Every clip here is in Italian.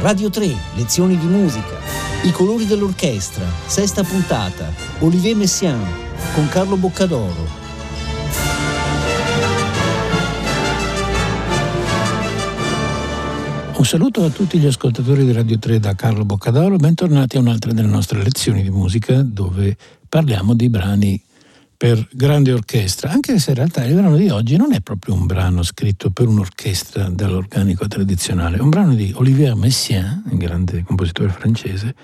Radio 3, lezioni di musica. I colori dell'orchestra, sesta puntata. Olivier Messiaen con Carlo Boccadoro. Un saluto a tutti gli ascoltatori di Radio 3 da Carlo Boccadoro, bentornati a un'altra delle nostre lezioni di musica dove parliamo di brani per grande orchestra, anche se in realtà il brano di oggi non è proprio un brano scritto per un'orchestra dall'organico tradizionale, è un brano di Olivier Messiaen, un grande compositore francese,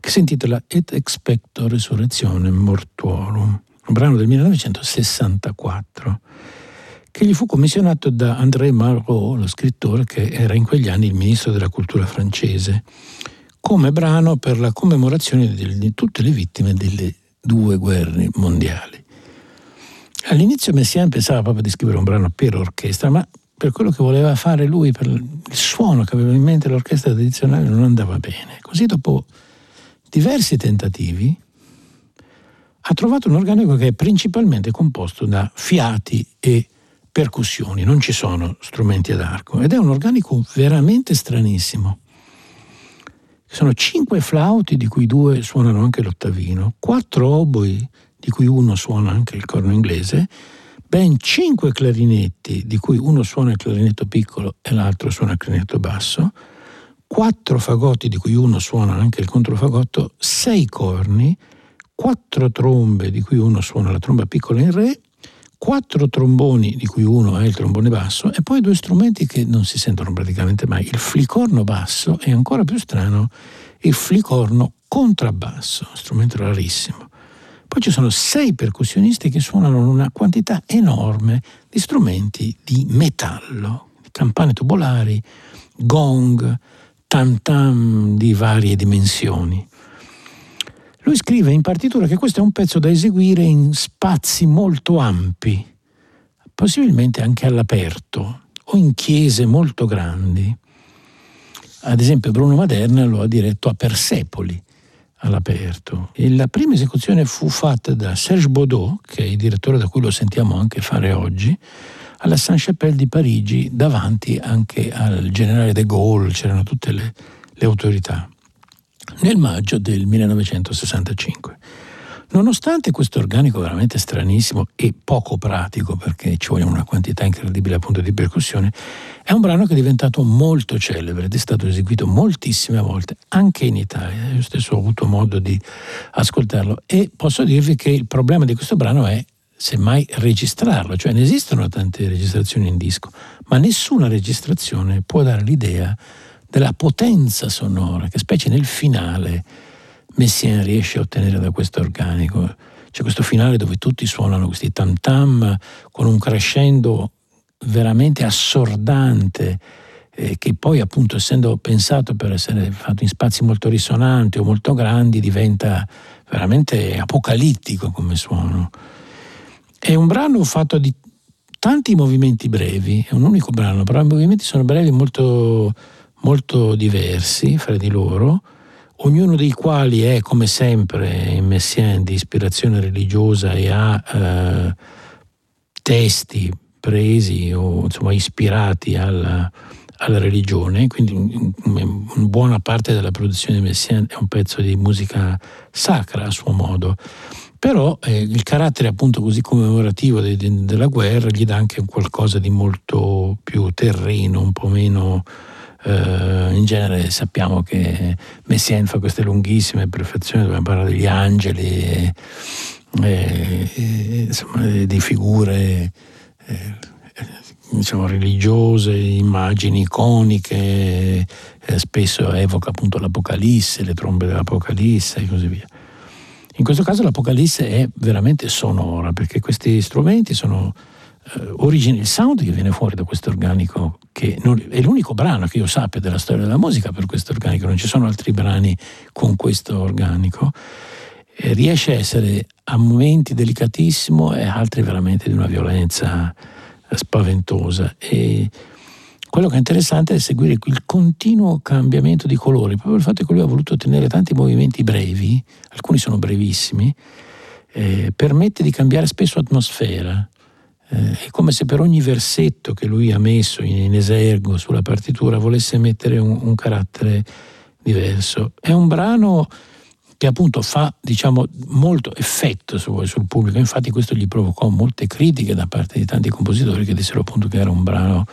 che si intitola Et expecto resurrezione mortuorum, un brano del 1964 che gli fu commissionato da André Malraux, lo scrittore che era in quegli anni il ministro della cultura francese, come brano per la commemorazione di tutte le vittime delle due guerre mondiali. All'inizio Messiaen pensava proprio di scrivere un brano per orchestra, ma per quello che voleva fare lui, per il suono che aveva in mente l'orchestra tradizionale, non andava bene. Così dopo diversi tentativi ha trovato un organico che è principalmente composto da fiati e percussioni, non ci sono strumenti ad arco ed è un organico veramente stranissimo. Sono cinque flauti, di cui due suonano anche l'ottavino, quattro oboi, di cui uno suona anche il corno inglese, ben cinque clarinetti, di cui uno suona il clarinetto piccolo e l'altro suona il clarinetto basso, quattro fagotti, di cui uno suona anche il controfagotto, sei corni, quattro trombe, di cui uno suona la tromba piccola in re, quattro tromboni, di cui uno è il trombone basso, e poi due strumenti che non si sentono praticamente mai, il flicorno basso e ancora più strano, il flicorno contrabbasso, strumento rarissimo. Poi ci sono sei percussionisti che suonano una quantità enorme di strumenti di metallo, campane tubolari, gong, tam tam di varie dimensioni. Lui scrive in partitura che questo è un pezzo da eseguire in spazi molto ampi, possibilmente anche all'aperto o in chiese molto grandi. Ad esempio Bruno Maderna lo ha diretto a Persepoli, all'aperto. E la prima esecuzione fu fatta da Serge Baudot, che è il direttore da cui lo sentiamo anche fare oggi, alla Saint-Chapelle di Parigi, davanti anche al generale de Gaulle, c'erano tutte le, le autorità, nel maggio del 1965. Nonostante questo organico veramente stranissimo e poco pratico, perché ci vuole una quantità incredibile appunto di percussione, è un brano che è diventato molto celebre ed è stato eseguito moltissime volte, anche in Italia. Io stesso ho avuto modo di ascoltarlo e posso dirvi che il problema di questo brano è semmai registrarlo, cioè ne esistono tante registrazioni in disco, ma nessuna registrazione può dare l'idea della potenza sonora che specie nel finale Messien riesce a ottenere da questo organico. C'è questo finale dove tutti suonano questi tam tam con un crescendo veramente assordante eh, che poi appunto essendo pensato per essere fatto in spazi molto risonanti o molto grandi diventa veramente apocalittico come suono. È un brano fatto di tanti movimenti brevi, è un unico brano, però i movimenti sono brevi molto, molto diversi fra di loro ognuno dei quali è come sempre in Messien di ispirazione religiosa e ha eh, testi presi o insomma ispirati alla, alla religione, quindi in buona parte della produzione di Messien è un pezzo di musica sacra a suo modo, però eh, il carattere appunto così commemorativo de, de, della guerra gli dà anche qualcosa di molto più terreno, un po' meno Uh, in genere sappiamo che Messien fa queste lunghissime perfezioni dove parla degli angeli e, e, e insomma, di figure eh, diciamo, religiose, immagini iconiche, eh, spesso evoca appunto l'Apocalisse, le trombe dell'Apocalisse e così via. In questo caso l'Apocalisse è veramente sonora perché questi strumenti sono eh, origine, il sound che viene fuori da questo organico, che non, è l'unico brano che io sappia della storia della musica per questo organico, non ci sono altri brani con questo organico, eh, riesce a essere a momenti delicatissimo e altri veramente di una violenza eh, spaventosa. E quello che è interessante è seguire il continuo cambiamento di colori, proprio il fatto che lui ha voluto tenere tanti movimenti brevi, alcuni sono brevissimi, eh, permette di cambiare spesso atmosfera eh, è come se per ogni versetto che lui ha messo in, in esergo sulla partitura volesse mettere un, un carattere diverso. È un brano che appunto fa diciamo, molto effetto su, sul pubblico, infatti questo gli provocò molte critiche da parte di tanti compositori che dissero appunto che era un brano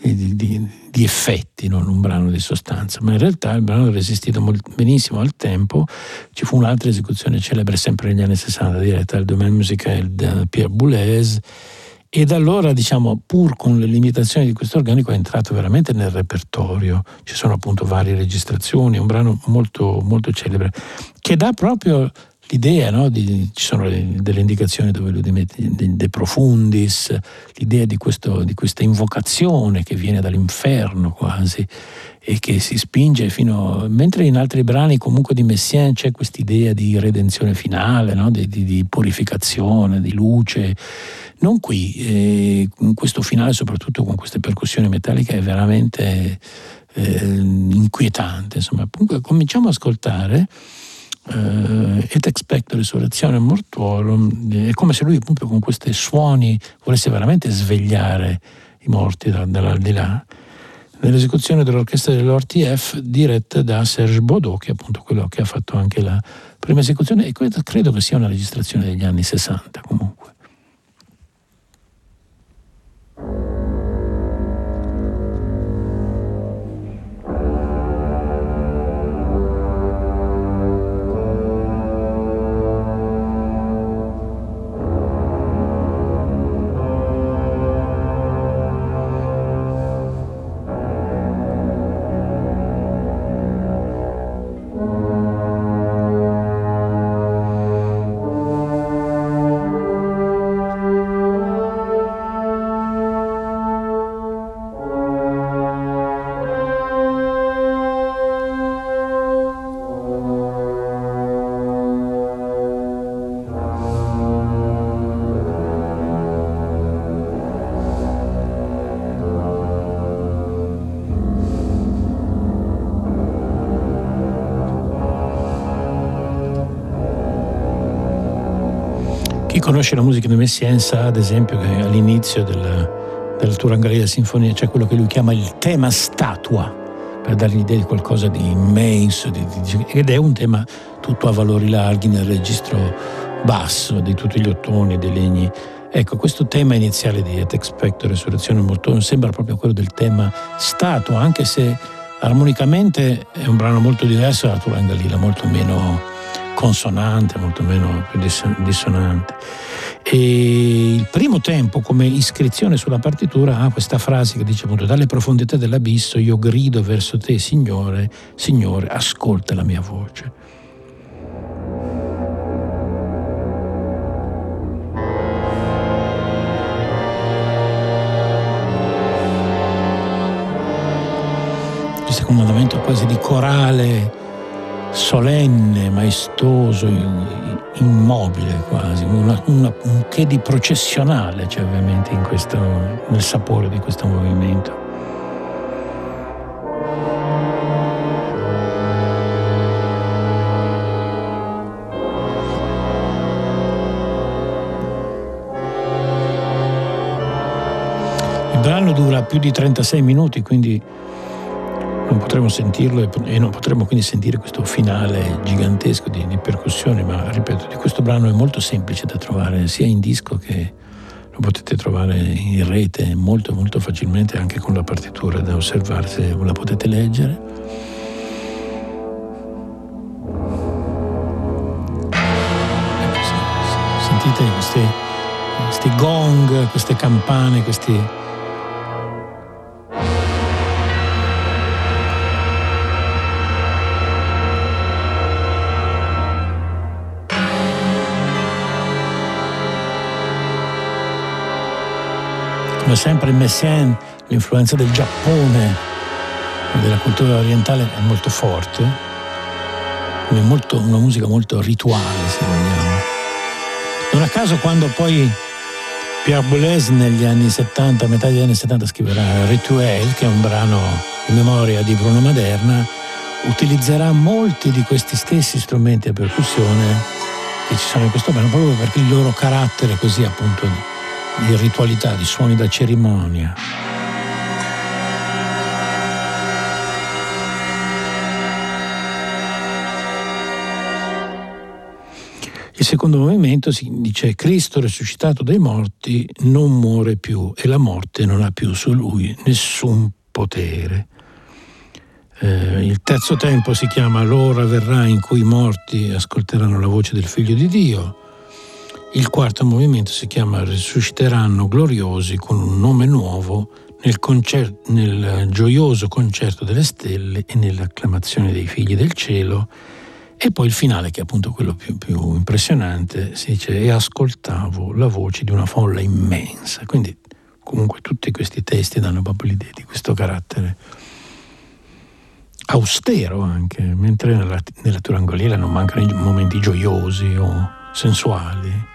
di, di, di, effetti, non un brano di sostanza, ma in realtà il brano ha resistito molt, benissimo al tempo. Ci fu un'altra esecuzione celebre sempre negli anni 60 diretta al Domaine Musical da Pierre Boulez e da allora, diciamo, pur con le limitazioni di questo organico, è entrato veramente nel repertorio. Ci sono appunto varie registrazioni, è un brano molto, molto celebre, che dà proprio l'idea, no, di, ci sono delle indicazioni dove lui mette De Profundis, l'idea di, questo, di questa invocazione che viene dall'inferno quasi e che si spinge fino... mentre in altri brani comunque di Messiaen c'è questa idea di redenzione finale, no? di, di, di, purificazione, di luce, non qui, eh, in questo finale soprattutto con queste percussioni metalliche è veramente eh, inquietante. Insomma, comunque cominciamo ad ascoltare eh, et expecto risurrezione mortuorum, è come se lui appunto con questi suoni volesse veramente svegliare i morti dall'aldilà. Nell'esecuzione dell'orchestra dell'ORTF diretta da Serge Baudot, che è appunto quello che ha fatto anche la prima esecuzione, e credo che sia una registrazione degli anni 60 comunque. Conosce la musica di Messiaen sa ad esempio che all'inizio della, della Turangaria Sinfonia c'è quello che lui chiama il tema statua per dare l'idea di qualcosa di immenso di, di, ed è un tema tutto a valori larghi nel registro basso di tutti gli ottoni, dei legni. Ecco, questo tema iniziale di Et Expecto Resurrezione Mortorum sembra proprio quello del tema statua, anche se armonicamente è un brano molto diverso dalla Turangalila, molto meno consonante, molto meno dissonante. E il primo tempo, come iscrizione sulla partitura, ha questa frase che dice appunto: Dalle profondità dell'abisso io grido verso te, Signore, Signore, ascolta la mia voce. Questo comandamento quasi di corale solenne, maestoso, immobile quasi, una, una, un che di processionale c'è ovviamente questo, nel sapore di questo movimento. Il brano dura più di 36 minuti, quindi potremo sentirlo e non potremo quindi sentire questo finale gigantesco di, di percussioni, ma ripeto, di questo brano è molto semplice da trovare sia in disco che lo potete trovare in rete molto molto facilmente anche con la partitura da osservare se la potete leggere. Ecco, sentite questi, questi gong, queste campane, questi come sempre in Messiaen l'influenza del Giappone e della cultura orientale è molto forte, è molto, una musica molto rituale se vogliamo. Non a caso quando poi Pierre Boulez negli anni 70, a metà degli anni 70 scriverà Rituel, che è un brano in memoria di Bruno Maderna, utilizzerà molti di questi stessi strumenti a percussione che ci sono in questo brano proprio perché il loro carattere così appunto di ritualità, di suoni da cerimonia. Il secondo movimento si dice Cristo risuscitato dai morti non muore più e la morte non ha più su lui nessun potere. Eh, il terzo tempo si chiama L'ora verrà in cui i morti ascolteranno la voce del figlio di Dio. Il quarto movimento si chiama Risusciteranno gloriosi con un nome nuovo nel, concer- nel gioioso concerto delle stelle e nell'acclamazione dei figli del cielo. E poi il finale, che è appunto quello più, più impressionante, si dice e ascoltavo la voce di una folla immensa. Quindi comunque tutti questi testi danno proprio l'idea di questo carattere austero anche, mentre nella, nella Turangoliera non mancano i momenti gioiosi o sensuali.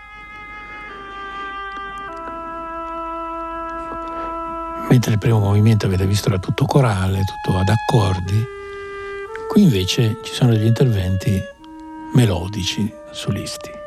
Mentre il primo movimento avete visto era tutto corale, tutto ad accordi, qui invece ci sono degli interventi melodici, solisti.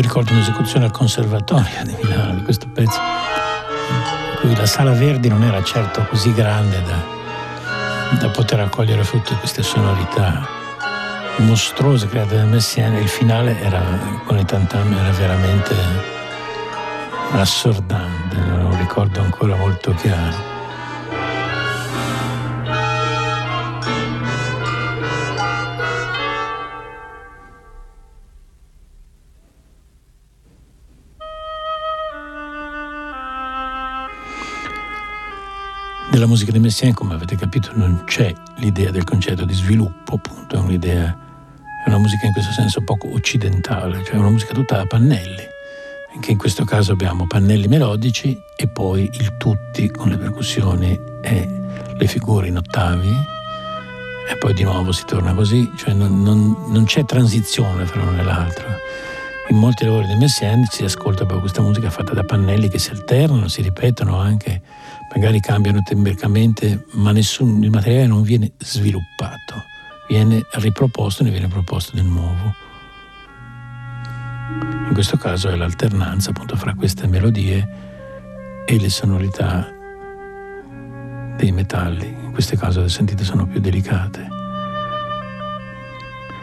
Ricordo un'esecuzione al Conservatorio di Milano di questo pezzo, in cui la Sala Verdi non era certo così grande da, da poter accogliere tutte queste sonorità mostruose create da Messiaen. Il finale era, con i tantam era veramente assordante, lo ricordo ancora molto chiaro. Nella musica di Messiaen, come avete capito, non c'è l'idea del concetto di sviluppo, appunto, è un'idea, è una musica in questo senso poco occidentale, cioè una musica tutta a pannelli, anche in questo caso abbiamo pannelli melodici e poi il tutti con le percussioni e le figure in ottavi e poi di nuovo si torna così, cioè non, non, non c'è transizione fra l'uno e l'altro. In molti lavori di Messiaen si ascolta proprio questa musica fatta da pannelli che si alternano, si ripetono anche magari cambiano tempericamente, ma nessun, il materiale non viene sviluppato, viene riproposto, ne viene proposto del nuovo. In questo caso è l'alternanza appunto fra queste melodie e le sonorità dei metalli. In questo caso, sentite, sono più delicate.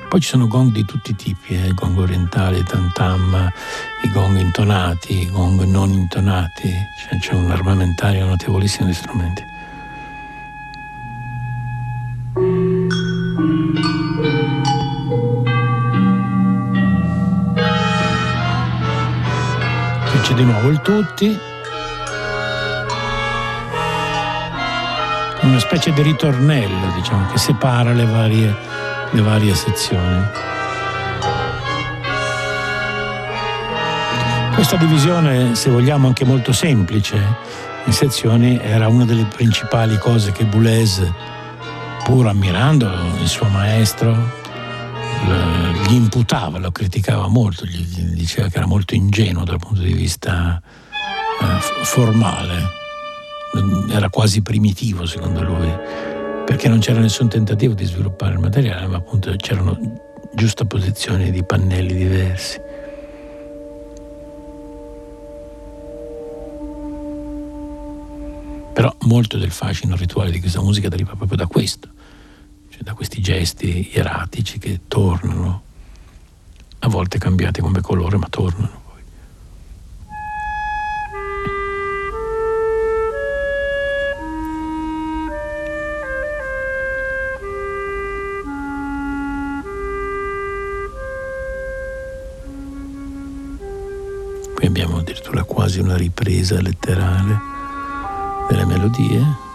Poi ci sono gong di tutti i tipi, eh, gong orientali, tantam, i gong intonati, i gong non intonati, cioè, c'è un armamentario notevolissimo di strumenti. Qui c'è di nuovo il tutti. Una specie di ritornello, diciamo, che separa le varie le varie sezioni. Questa divisione, se vogliamo, anche molto semplice. In sezioni, era una delle principali cose che Boulez, pur ammirando il suo maestro, gli imputava, lo criticava molto, gli diceva che era molto ingenuo dal punto di vista eh, formale, era quasi primitivo secondo lui perché non c'era nessun tentativo di sviluppare il materiale, ma appunto c'erano giusta posizione di pannelli diversi. Però molto del fascino rituale di questa musica deriva proprio da questo, cioè da questi gesti ieratici che tornano, a volte cambiati come colore, ma tornano. Ripresa letterale delle melodie.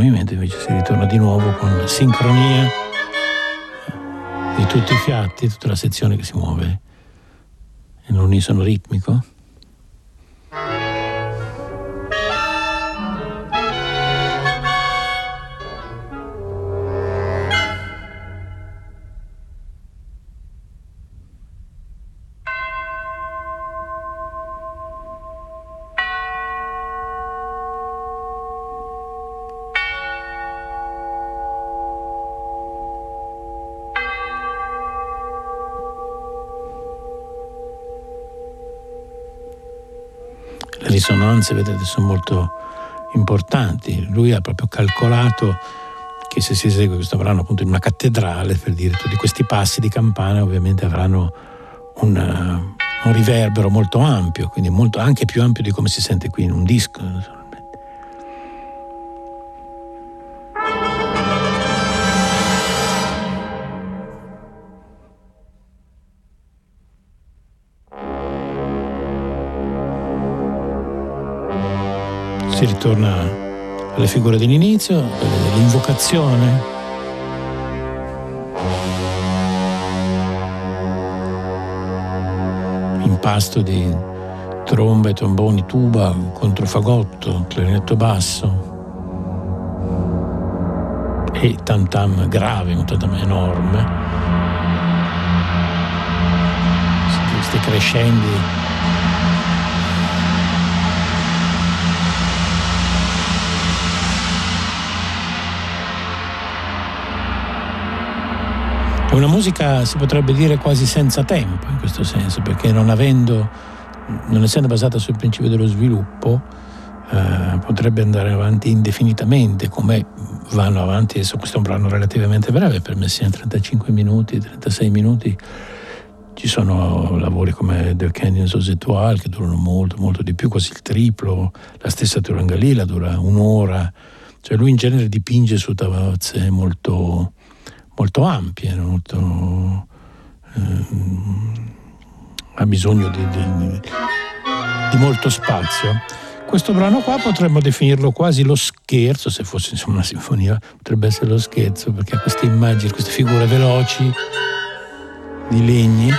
Invece si ritorna di nuovo con sincronia di tutti i fiati, tutta la sezione che si muove in un unisono ritmico. Risonanze, vedete, sono molto importanti. Lui ha proprio calcolato che se si esegue questo brano appunto in una cattedrale, per dire, tutti questi passi di campana ovviamente avranno un, un riverbero molto ampio, quindi molto, anche più ampio di come si sente qui in un disco. Si ritorna alle figure dell'inizio, l'invocazione. Impasto di trombe, tromboni, tuba, controfagotto, clarinetto basso e tam tam grave, un tam enorme. Questi crescendi È una musica, si potrebbe dire, quasi senza tempo in questo senso, perché non avendo, non essendo basata sul principio dello sviluppo, eh, potrebbe andare avanti indefinitamente, come vanno avanti, adesso questo è un brano relativamente breve, per me siano 35 minuti, 36 minuti, ci sono lavori come The Canyons of Etoile che durano molto, molto di più, quasi il triplo, la stessa Turangalila dura un'ora, cioè lui in genere dipinge su tavolozze molto molto ampie, molto, eh, ha bisogno di, di, di, molto spazio. Questo brano qua potremmo definirlo quasi lo scherzo, se fosse insomma, una sinfonia, potrebbe essere lo scherzo, perché ha queste immagini, queste figure veloci di legni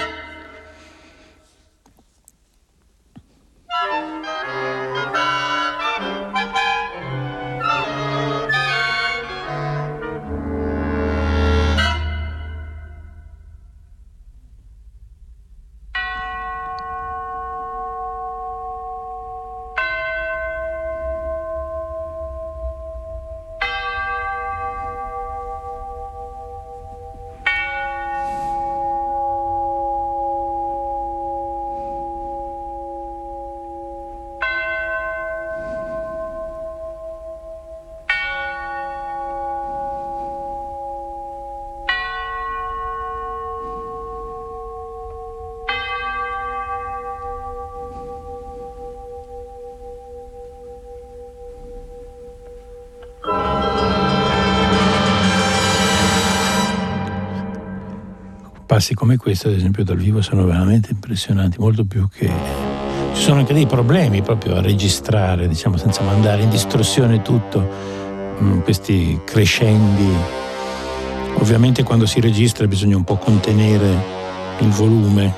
passi come questo, ad esempio, dal vivo sono veramente impressionanti, molto più che... Ci sono anche dei problemi proprio a registrare, diciamo, senza mandare in distorsione tutto, mm, questi crescendi. Ovviamente quando si registra bisogna un po' contenere il volume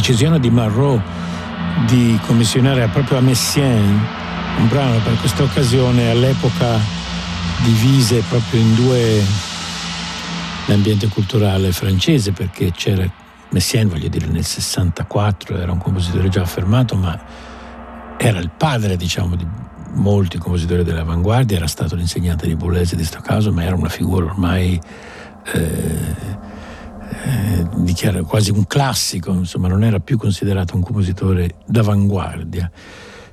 decisione di Marot di commissionare proprio a Messiaen un brano per questa occasione all'epoca divise proprio in due l'ambiente culturale francese perché c'era Messiaen, voglio dire, nel 64 era un compositore già affermato, ma era il padre, diciamo, di molti compositori dell'avanguardia, era stato l'insegnante di Boulez di questo caso, ma era una figura ormai eh, eh, quasi un classico, insomma, non era più considerato un compositore d'avanguardia.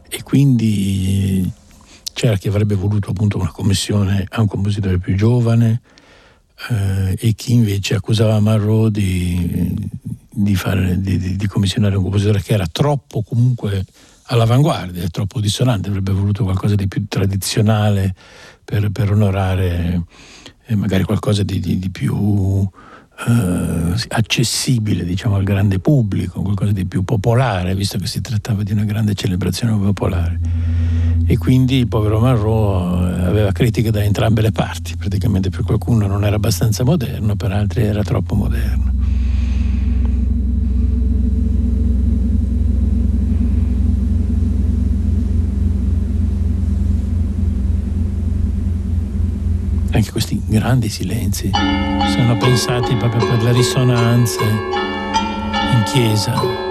E quindi c'era chi avrebbe voluto appunto una commissione a un compositore più giovane eh, e chi invece accusava Marot di, di, fare, di, di commissionare un compositore che era troppo comunque all'avanguardia, troppo dissonante, avrebbe voluto qualcosa di più tradizionale per, per onorare eh, magari qualcosa di più eh, accessibile diciamo, al grande pubblico, qualcosa di più popolare, visto che si trattava di una grande celebrazione popolare. E quindi il povero Marrò eh, aveva critiche da entrambe le parti, praticamente per qualcuno non era abbastanza moderno, per altri era troppo moderno. Anche questi grandi silenzi sono pensati proprio per le risonanze in chiesa.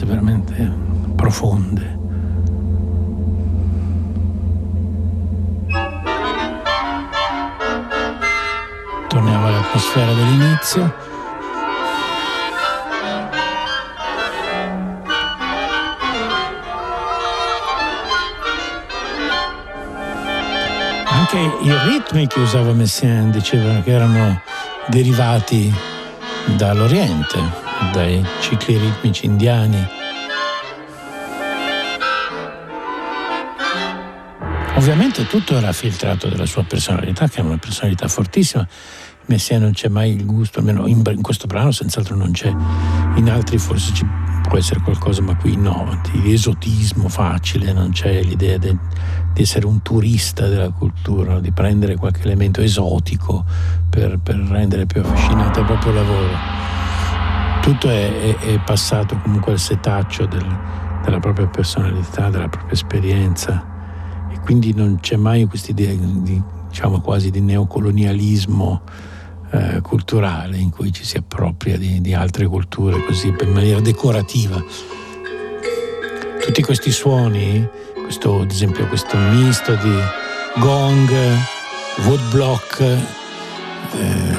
Risonanze veramente profonde. Torniamo all'atmosfera dell'inizio. Anche i ritmi che usava Messiaen dicevano che erano derivati dall'Oriente dai cicli ritmici indiani. Ovviamente tutto era filtrato dalla sua personalità, che è una personalità fortissima. Messia non c'è mai il gusto, almeno in, in questo brano senz'altro non c'è, in altri forse ci può essere qualcosa, ma qui no, di esotismo facile, non c'è l'idea de, di essere un turista della cultura, di prendere qualche elemento esotico per, per rendere più affascinante il proprio lavoro tutto è, è, è passato comunque al setaccio del, della propria personalità, della propria esperienza e quindi non c'è mai questa idea di, diciamo quasi di neocolonialismo eh, culturale in cui ci si appropria di, di altre culture così in maniera decorativa. Tutti questi suoni, questo, ad esempio questo misto di gong, woodblock eh,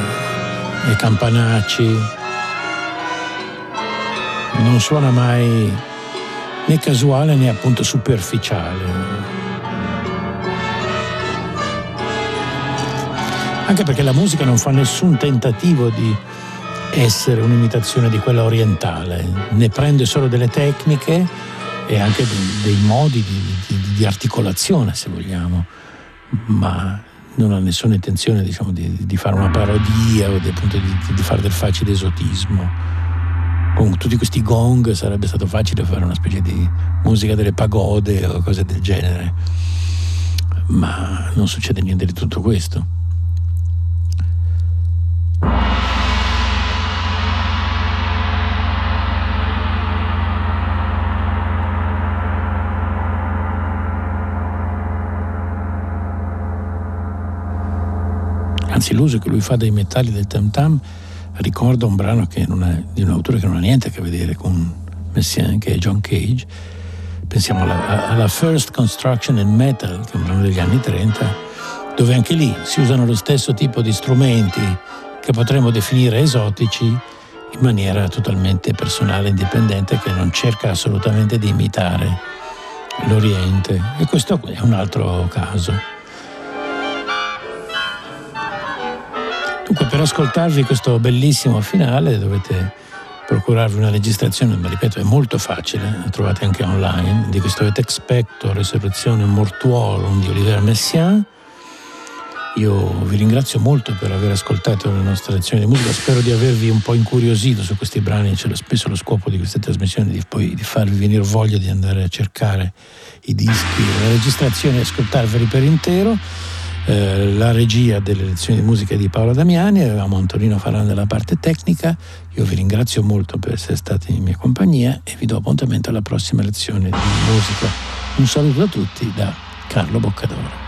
e campanacci, non suona mai né casuale né appunto superficiale. Anche perché la musica non fa nessun tentativo di essere un'imitazione di quella orientale, ne prende solo delle tecniche e anche dei, modi di, di, di, articolazione, se vogliamo, ma non ha nessuna intenzione diciamo, di, di, fare una parodia o di, di fare del facile esotismo con tutti questi gong sarebbe stato facile fare una specie di musica delle pagode o cose del genere, ma non succede niente di tutto questo. Anzi, l'uso che lui fa dei metalli del tam tam ricorda un brano è, di un autore che non ha niente a che vedere con Messiaen, che è John Cage. Pensiamo alla, alla First Construction in Metal, che è un brano degli anni 30, dove anche lì si usano lo stesso tipo di strumenti che potremmo definire esotici in maniera totalmente personale indipendente che non cerca assolutamente di imitare l'Oriente e questo è un altro caso. Per ascoltarvi questo bellissimo finale dovete procurarvi una registrazione, ma ripeto è molto facile, la trovate anche online, di questo Et Expecto, Resurrezione Mortuorum di Oliver Messiaen. Io vi ringrazio molto per aver ascoltato le nostre lezioni di musica, spero di avervi un po' incuriosito su questi brani, c'è spesso lo scopo di queste trasmissioni di, poi, di farvi venire voglia di andare a cercare i dischi, le registrazioni e ascoltarveli per intero. Eh, la regia delle lezioni di musica di Paola Damiani, avevamo Antonino Farana della parte tecnica. Io vi ringrazio molto per essere stati in mia compagnia e vi do appuntamento alla prossima lezione di musica. Un saluto a tutti da Carlo Boccadoro.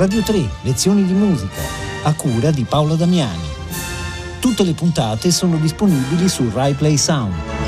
Radio 3, lezioni di musica, a cura di Paolo Damiani. Tutte le puntate sono disponibili su RaiPlay Sound.